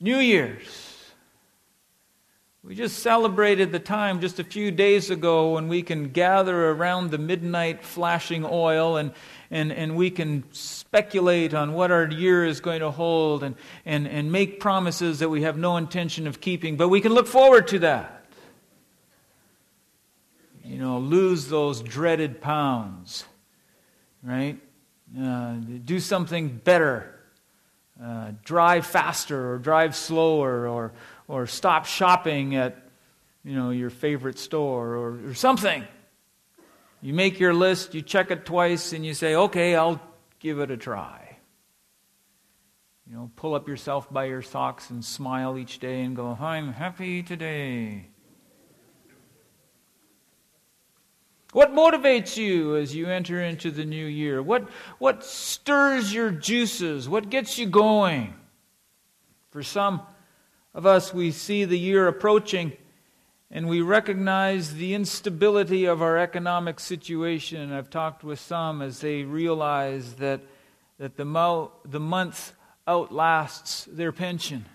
New Year's. We just celebrated the time just a few days ago when we can gather around the midnight flashing oil and, and, and we can speculate on what our year is going to hold and, and, and make promises that we have no intention of keeping. But we can look forward to that. You know, lose those dreaded pounds, right? Uh, do something better. Uh, drive faster or drive slower or, or stop shopping at you know, your favorite store or, or something. You make your list, you check it twice, and you say, okay, I'll give it a try. You know, pull up yourself by your socks and smile each day and go, I'm happy today. What motivates you as you enter into the new year? What, what stirs your juices? What gets you going? For some, of us, we see the year approaching and we recognize the instability of our economic situation. I've talked with some as they realize that, that the, mo- the month outlasts their pension.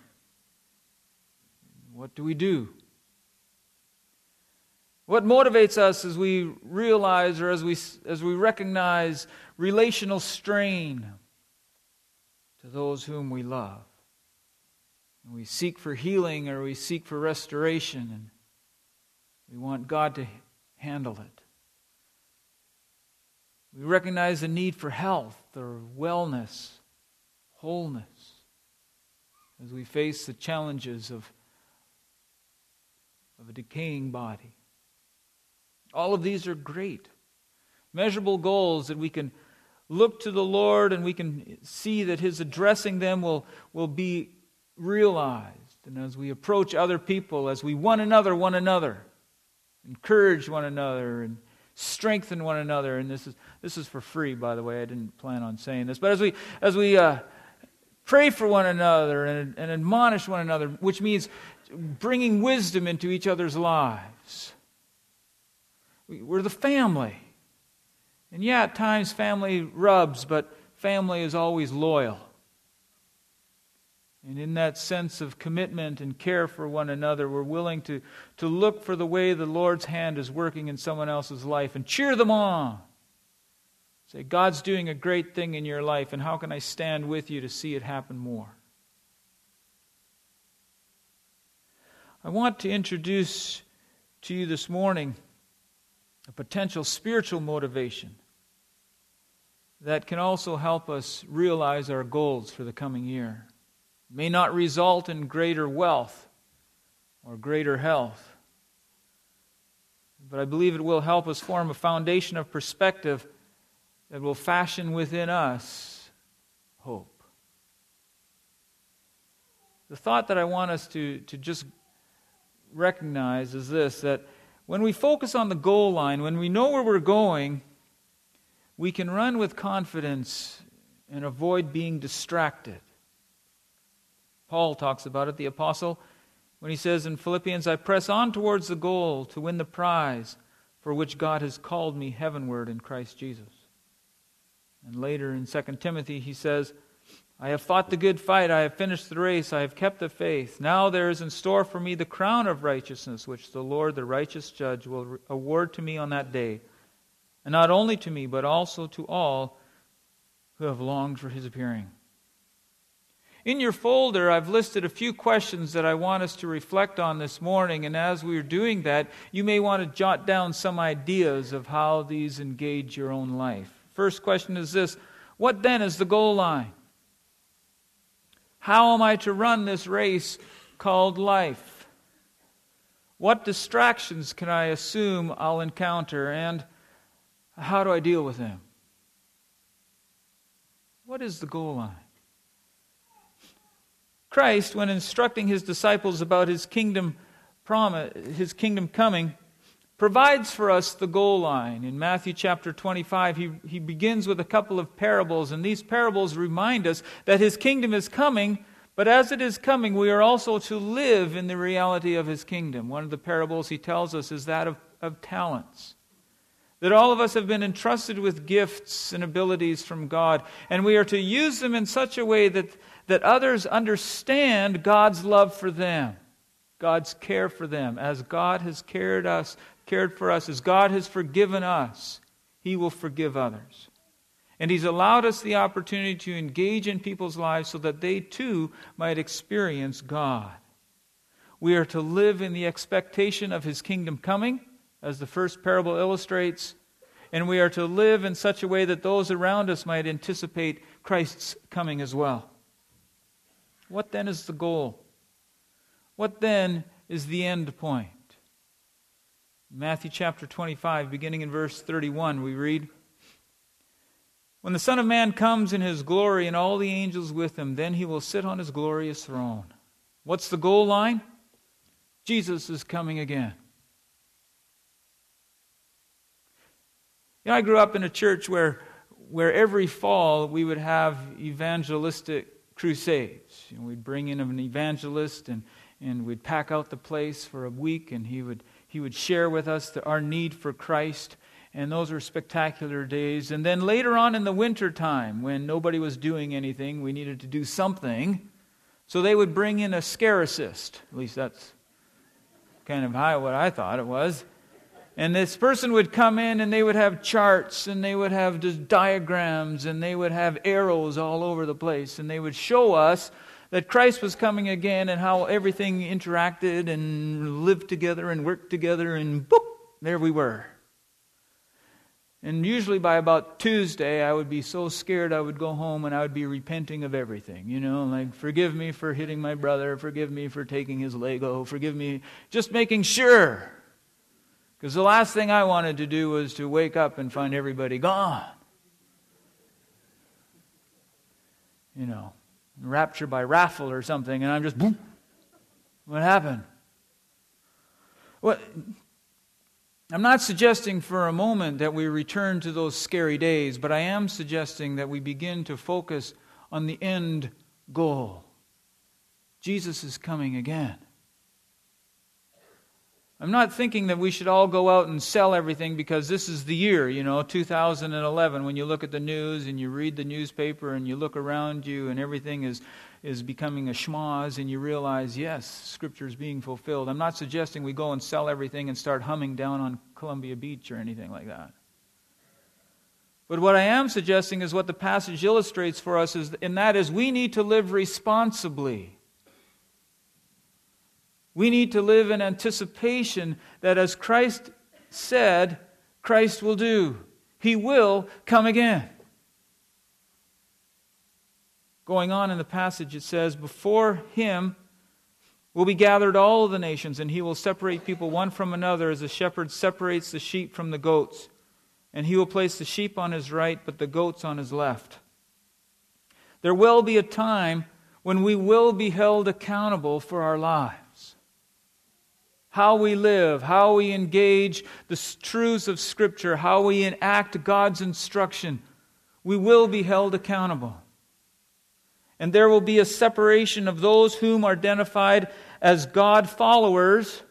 What do we do? What motivates us as we realize or as we, as we recognize relational strain to those whom we love? And we seek for healing or we seek for restoration, and we want God to handle it. We recognize the need for health or wellness, wholeness, as we face the challenges of, of a decaying body. All of these are great, measurable goals that we can look to the Lord and we can see that His addressing them will, will be realized. And as we approach other people, as we one another, one another, encourage one another and strengthen one another. And this is, this is for free, by the way. I didn't plan on saying this. But as we, as we uh, pray for one another and, and admonish one another, which means bringing wisdom into each other's lives, we're the family. And yeah, at times family rubs, but family is always loyal. And in that sense of commitment and care for one another, we're willing to, to look for the way the Lord's hand is working in someone else's life and cheer them on. Say, God's doing a great thing in your life, and how can I stand with you to see it happen more? I want to introduce to you this morning a potential spiritual motivation that can also help us realize our goals for the coming year may not result in greater wealth or greater health. But I believe it will help us form a foundation of perspective that will fashion within us hope. The thought that I want us to, to just recognize is this that when we focus on the goal line, when we know where we're going, we can run with confidence and avoid being distracted. Paul talks about it, the apostle, when he says in Philippians, I press on towards the goal to win the prize for which God has called me heavenward in Christ Jesus. And later in 2 Timothy, he says, I have fought the good fight, I have finished the race, I have kept the faith. Now there is in store for me the crown of righteousness, which the Lord, the righteous judge, will award to me on that day. And not only to me, but also to all who have longed for his appearing. In your folder, I've listed a few questions that I want us to reflect on this morning, and as we're doing that, you may want to jot down some ideas of how these engage your own life. First question is this What then is the goal line? How am I to run this race called life? What distractions can I assume I'll encounter, and how do I deal with them? What is the goal line? Christ, when instructing his disciples about his kingdom promise, his kingdom coming, provides for us the goal line. In Matthew chapter 25, he, he begins with a couple of parables, and these parables remind us that his kingdom is coming, but as it is coming, we are also to live in the reality of his kingdom. One of the parables he tells us is that of, of talents. That all of us have been entrusted with gifts and abilities from God, and we are to use them in such a way that that others understand God's love for them, God's care for them, as God has cared us, cared for us, as God has forgiven us, He will forgive others. And He's allowed us the opportunity to engage in people's lives so that they too might experience God. We are to live in the expectation of His kingdom coming, as the first parable illustrates, and we are to live in such a way that those around us might anticipate Christ's coming as well. What then is the goal? What then is the end point? Matthew chapter 25, beginning in verse 31, we read When the Son of Man comes in his glory and all the angels with him, then he will sit on his glorious throne. What's the goal line? Jesus is coming again. You know, I grew up in a church where, where every fall we would have evangelistic crusades. You know, we'd bring in an evangelist and, and we'd pack out the place for a week and he would, he would share with us the, our need for Christ. And those were spectacular days. And then later on in the winter time, when nobody was doing anything, we needed to do something. So they would bring in a scaricist. At least that's kind of high what I thought it was. And this person would come in and they would have charts and they would have diagrams and they would have arrows all over the place and they would show us that Christ was coming again and how everything interacted and lived together and worked together and boop, there we were. And usually by about Tuesday, I would be so scared I would go home and I would be repenting of everything. You know, like, forgive me for hitting my brother, forgive me for taking his Lego, forgive me, just making sure because the last thing I wanted to do was to wake up and find everybody gone. You know, rapture by raffle or something, and I'm just, boom. What happened? What? I'm not suggesting for a moment that we return to those scary days, but I am suggesting that we begin to focus on the end goal. Jesus is coming again. I'm not thinking that we should all go out and sell everything because this is the year, you know, 2011, when you look at the news and you read the newspaper and you look around you and everything is, is becoming a schmoz and you realize, yes, Scripture is being fulfilled. I'm not suggesting we go and sell everything and start humming down on Columbia Beach or anything like that. But what I am suggesting is what the passage illustrates for us, is, and that is we need to live responsibly. We need to live in anticipation that as Christ said, Christ will do. He will come again. Going on in the passage, it says, Before him will be gathered all the nations, and he will separate people one from another as a shepherd separates the sheep from the goats. And he will place the sheep on his right, but the goats on his left. There will be a time when we will be held accountable for our lives how we live, how we engage the truths of Scripture, how we enact God's instruction, we will be held accountable. And there will be a separation of those whom are identified as God followers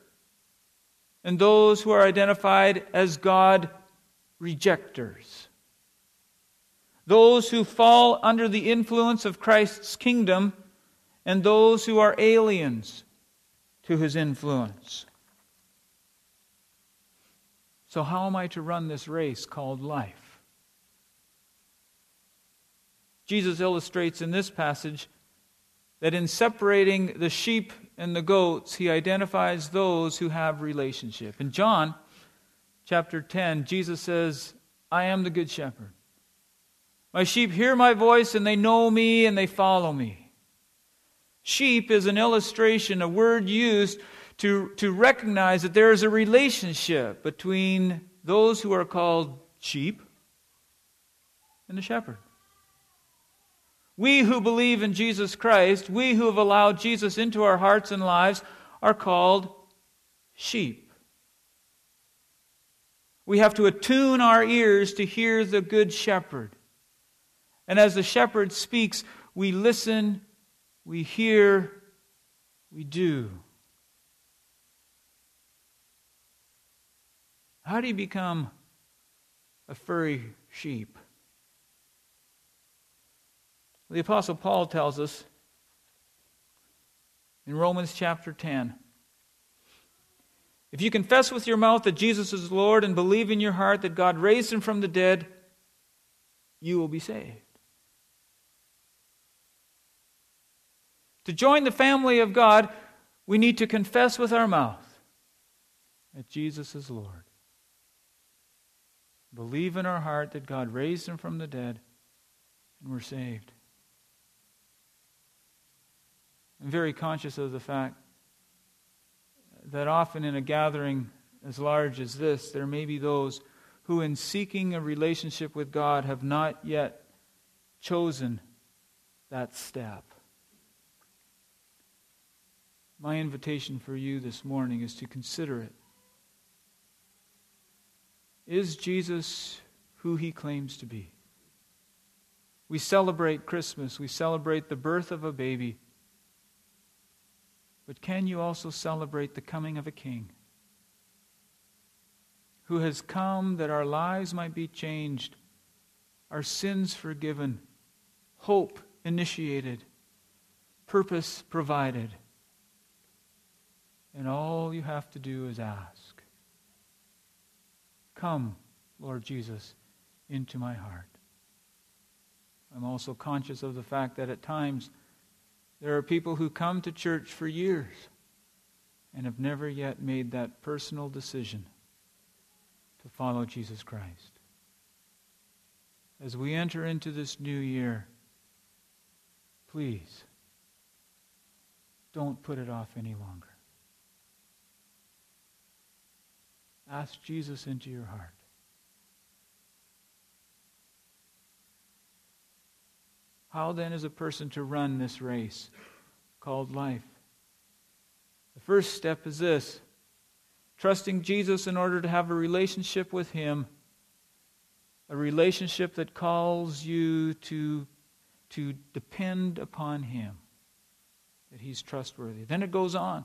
and those who are identified as God rejectors. Those who fall under the influence of Christ's kingdom and those who are aliens to his influence. So, how am I to run this race called life? Jesus illustrates in this passage that in separating the sheep and the goats, he identifies those who have relationship. In John chapter 10, Jesus says, I am the good shepherd. My sheep hear my voice and they know me and they follow me. Sheep is an illustration, a word used to, to recognize that there is a relationship between those who are called sheep and the shepherd. We who believe in Jesus Christ, we who have allowed Jesus into our hearts and lives, are called sheep. We have to attune our ears to hear the good shepherd. And as the shepherd speaks, we listen, we hear, we do. How do you become a furry sheep? The Apostle Paul tells us in Romans chapter 10. If you confess with your mouth that Jesus is Lord and believe in your heart that God raised him from the dead, you will be saved. To join the family of God, we need to confess with our mouth that Jesus is Lord. Believe in our heart that God raised him from the dead and we're saved. I'm very conscious of the fact that often in a gathering as large as this, there may be those who, in seeking a relationship with God, have not yet chosen that step. My invitation for you this morning is to consider it. Is Jesus who he claims to be? We celebrate Christmas, we celebrate the birth of a baby. But can you also celebrate the coming of a king who has come that our lives might be changed, our sins forgiven, hope initiated, purpose provided? And all you have to do is ask Come, Lord Jesus, into my heart. I'm also conscious of the fact that at times there are people who come to church for years and have never yet made that personal decision to follow Jesus Christ. As we enter into this new year, please don't put it off any longer. Ask Jesus into your heart. How then is a person to run this race called life? The first step is this trusting Jesus in order to have a relationship with Him, a relationship that calls you to, to depend upon Him, that He's trustworthy. Then it goes on.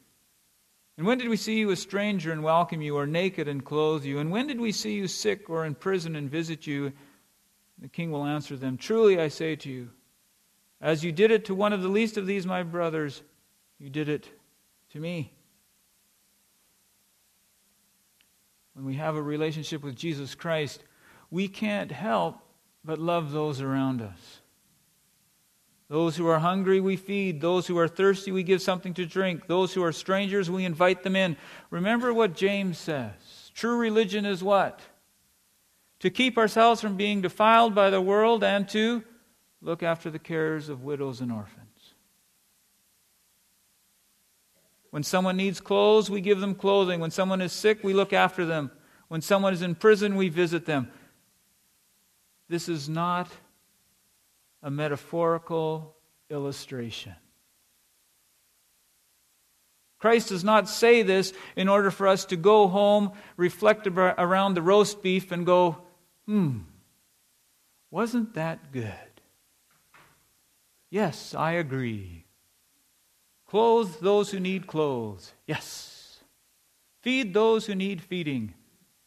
And when did we see you a stranger and welcome you, or naked and clothe you? And when did we see you sick or in prison and visit you? The king will answer them Truly I say to you, as you did it to one of the least of these my brothers, you did it to me. When we have a relationship with Jesus Christ, we can't help but love those around us. Those who are hungry, we feed. Those who are thirsty, we give something to drink. Those who are strangers, we invite them in. Remember what James says. True religion is what? To keep ourselves from being defiled by the world and to look after the cares of widows and orphans. When someone needs clothes, we give them clothing. When someone is sick, we look after them. When someone is in prison, we visit them. This is not a metaphorical illustration. Christ does not say this in order for us to go home, reflect around the roast beef, and go, hmm, wasn't that good? Yes, I agree. Clothe those who need clothes. Yes. Feed those who need feeding.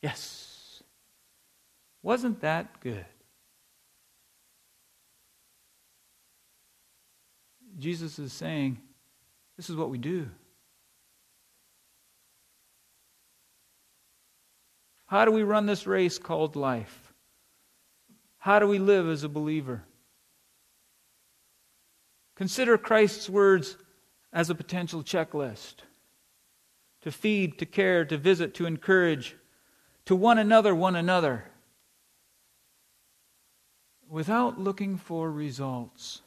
Yes. Wasn't that good? Jesus is saying, this is what we do. How do we run this race called life? How do we live as a believer? Consider Christ's words as a potential checklist to feed, to care, to visit, to encourage, to one another, one another, without looking for results.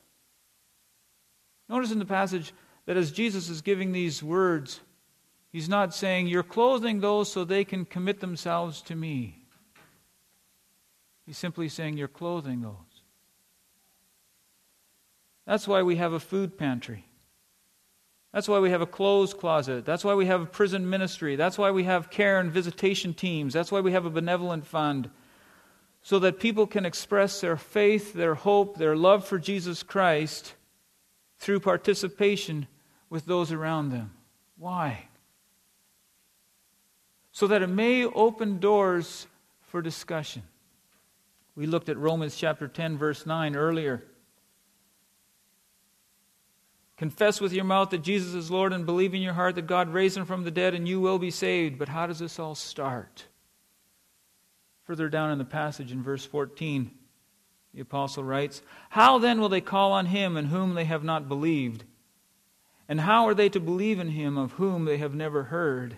Notice in the passage that as Jesus is giving these words, he's not saying, You're clothing those so they can commit themselves to me. He's simply saying, You're clothing those. That's why we have a food pantry. That's why we have a clothes closet. That's why we have a prison ministry. That's why we have care and visitation teams. That's why we have a benevolent fund. So that people can express their faith, their hope, their love for Jesus Christ through participation with those around them. Why? So that it may open doors for discussion. We looked at Romans chapter 10, verse 9 earlier. Confess with your mouth that Jesus is Lord and believe in your heart that God raised him from the dead and you will be saved. But how does this all start? Further down in the passage in verse 14, the apostle writes, How then will they call on him in whom they have not believed? And how are they to believe in him of whom they have never heard?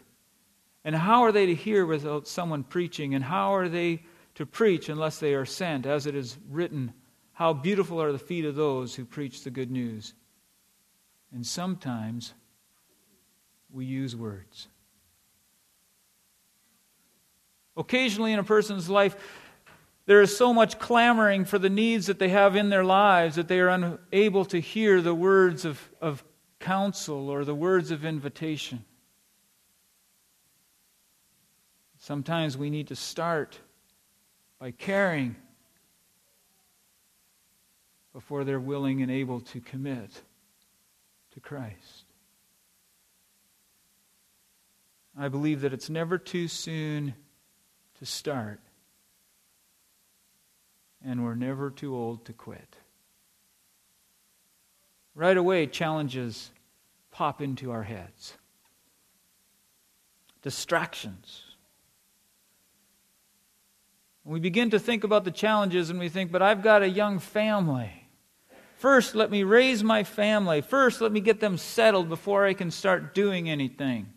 And how are they to hear without someone preaching? And how are they to preach unless they are sent? As it is written, How beautiful are the feet of those who preach the good news. And sometimes we use words. Occasionally in a person's life, there is so much clamoring for the needs that they have in their lives that they are unable to hear the words of, of counsel or the words of invitation. Sometimes we need to start by caring before they're willing and able to commit to Christ. I believe that it's never too soon to start, and we're never too old to quit. Right away, challenges pop into our heads, distractions. We begin to think about the challenges and we think, but I've got a young family. First, let me raise my family. First, let me get them settled before I can start doing anything.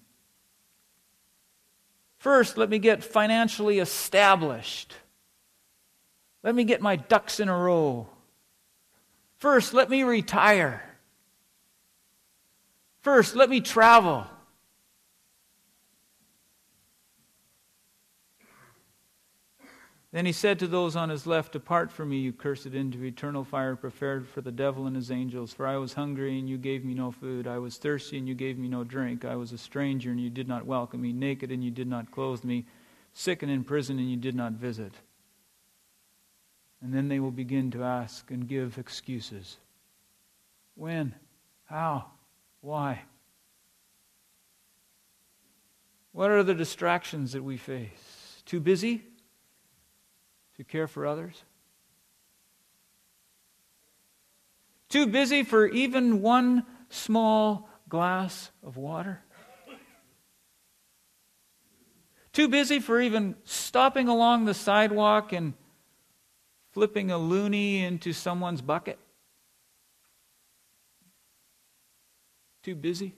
First, let me get financially established. Let me get my ducks in a row. First, let me retire. First, let me travel. Then he said to those on his left, Depart from me, you cursed, into eternal fire prepared for the devil and his angels. For I was hungry, and you gave me no food. I was thirsty, and you gave me no drink. I was a stranger, and you did not welcome me. Naked, and you did not clothe me. Sick and in prison, and you did not visit. And then they will begin to ask and give excuses. When? How? Why? What are the distractions that we face? Too busy? to care for others? Too busy for even one small glass of water? Too busy for even stopping along the sidewalk and flipping a loonie into someone's bucket? Too busy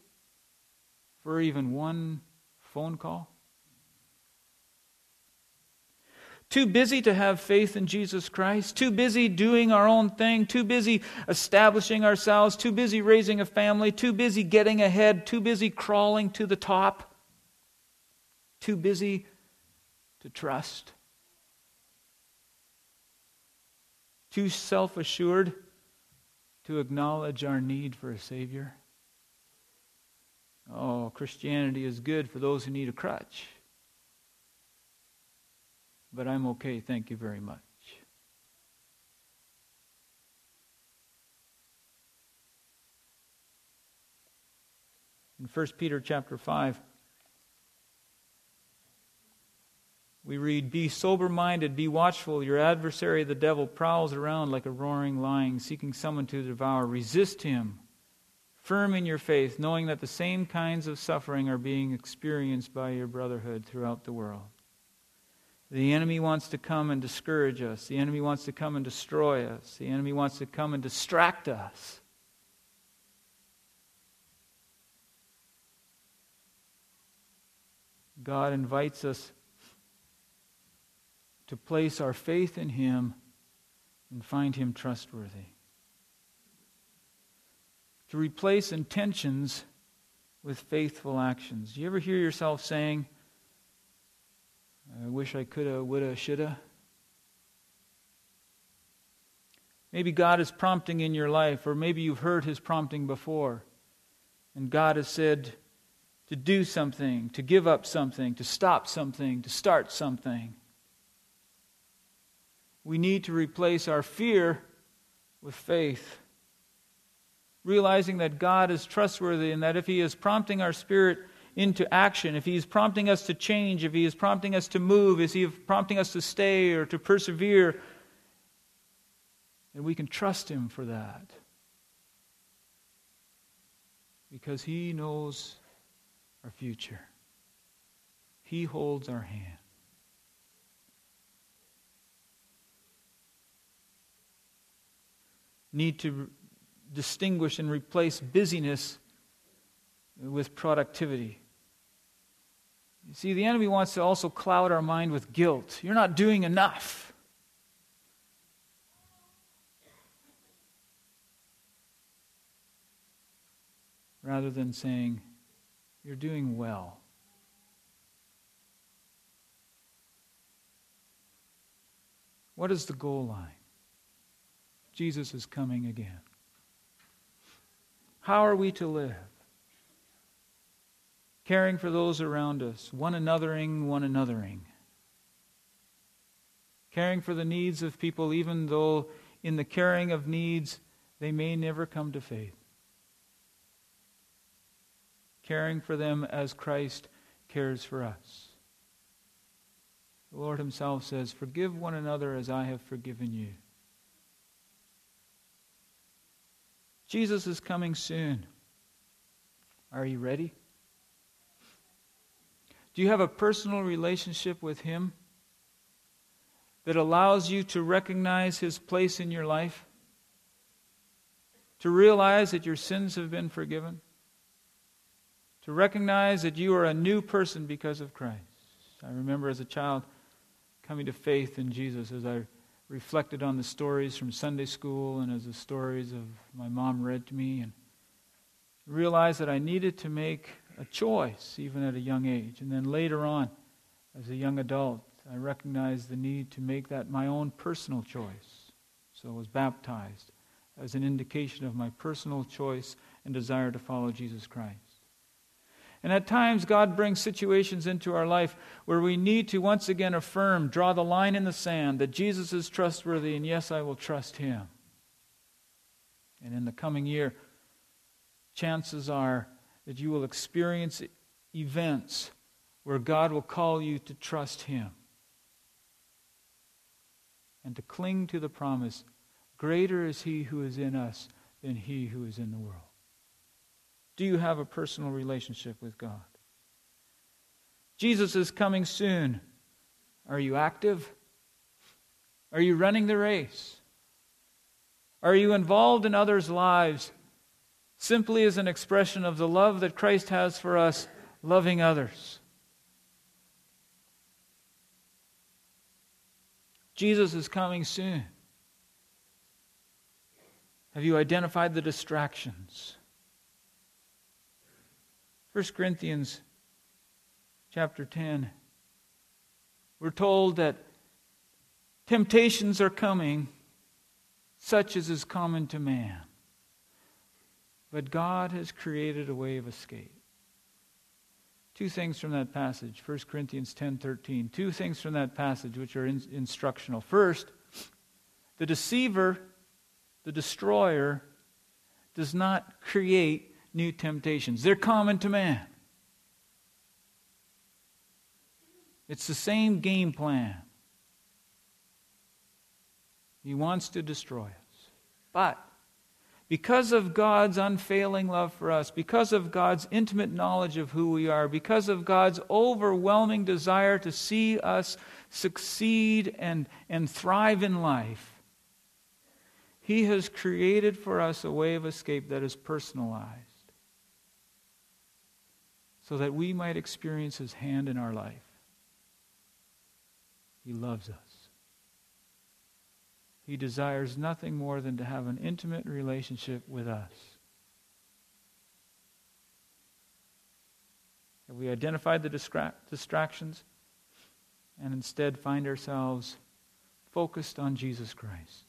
for even one phone call? Too busy to have faith in Jesus Christ, too busy doing our own thing, too busy establishing ourselves, too busy raising a family, too busy getting ahead, too busy crawling to the top, too busy to trust, too self assured to acknowledge our need for a Savior. Oh, Christianity is good for those who need a crutch but I'm okay. Thank you very much. In 1 Peter chapter 5, we read, Be sober minded, be watchful. Your adversary, the devil, prowls around like a roaring lion, seeking someone to devour. Resist him, firm in your faith, knowing that the same kinds of suffering are being experienced by your brotherhood throughout the world. The enemy wants to come and discourage us. The enemy wants to come and destroy us. The enemy wants to come and distract us. God invites us to place our faith in Him and find Him trustworthy. To replace intentions with faithful actions. Do you ever hear yourself saying, I wish I coulda, woulda, shoulda. Maybe God is prompting in your life, or maybe you've heard his prompting before. And God has said to do something, to give up something, to stop something, to start something. We need to replace our fear with faith. Realizing that God is trustworthy and that if He is prompting our spirit into action, if He is prompting us to change, if He is prompting us to move, if He is prompting us to stay or to persevere, then we can trust Him for that. Because He knows our future, He holds our hand. Need to distinguish and replace busyness with productivity. You see, the enemy wants to also cloud our mind with guilt. You're not doing enough. Rather than saying, you're doing well. What is the goal line? Jesus is coming again. How are we to live? Caring for those around us, one anothering, one anothering. Caring for the needs of people, even though in the caring of needs they may never come to faith. Caring for them as Christ cares for us. The Lord Himself says, Forgive one another as I have forgiven you. Jesus is coming soon. Are you ready? Do you have a personal relationship with Him that allows you to recognize His place in your life? To realize that your sins have been forgiven? To recognize that you are a new person because of Christ? I remember as a child coming to faith in Jesus as I reflected on the stories from Sunday school and as the stories of my mom read to me and realized that I needed to make a choice even at a young age. And then later on, as a young adult, I recognized the need to make that my own personal choice. So I was baptized as an indication of my personal choice and desire to follow Jesus Christ. And at times, God brings situations into our life where we need to once again affirm, draw the line in the sand that Jesus is trustworthy, and yes, I will trust him. And in the coming year, chances are that you will experience events where God will call you to trust him and to cling to the promise greater is he who is in us than he who is in the world. Do you have a personal relationship with God? Jesus is coming soon. Are you active? Are you running the race? Are you involved in others' lives simply as an expression of the love that Christ has for us, loving others? Jesus is coming soon. Have you identified the distractions? 1 Corinthians chapter 10, we're told that temptations are coming, such as is common to man. But God has created a way of escape. Two things from that passage, 1 Corinthians 10:13. Two things from that passage which are in, instructional. First, the deceiver, the destroyer, does not create new temptations. They're common to man. It's the same game plan. He wants to destroy us. But because of God's unfailing love for us, because of God's intimate knowledge of who we are, because of God's overwhelming desire to see us succeed and, and thrive in life, He has created for us a way of escape that is personalized so that we might experience His hand in our life. He loves us. He desires nothing more than to have an intimate relationship with us. Have we identified the distra- distractions and instead find ourselves focused on Jesus Christ?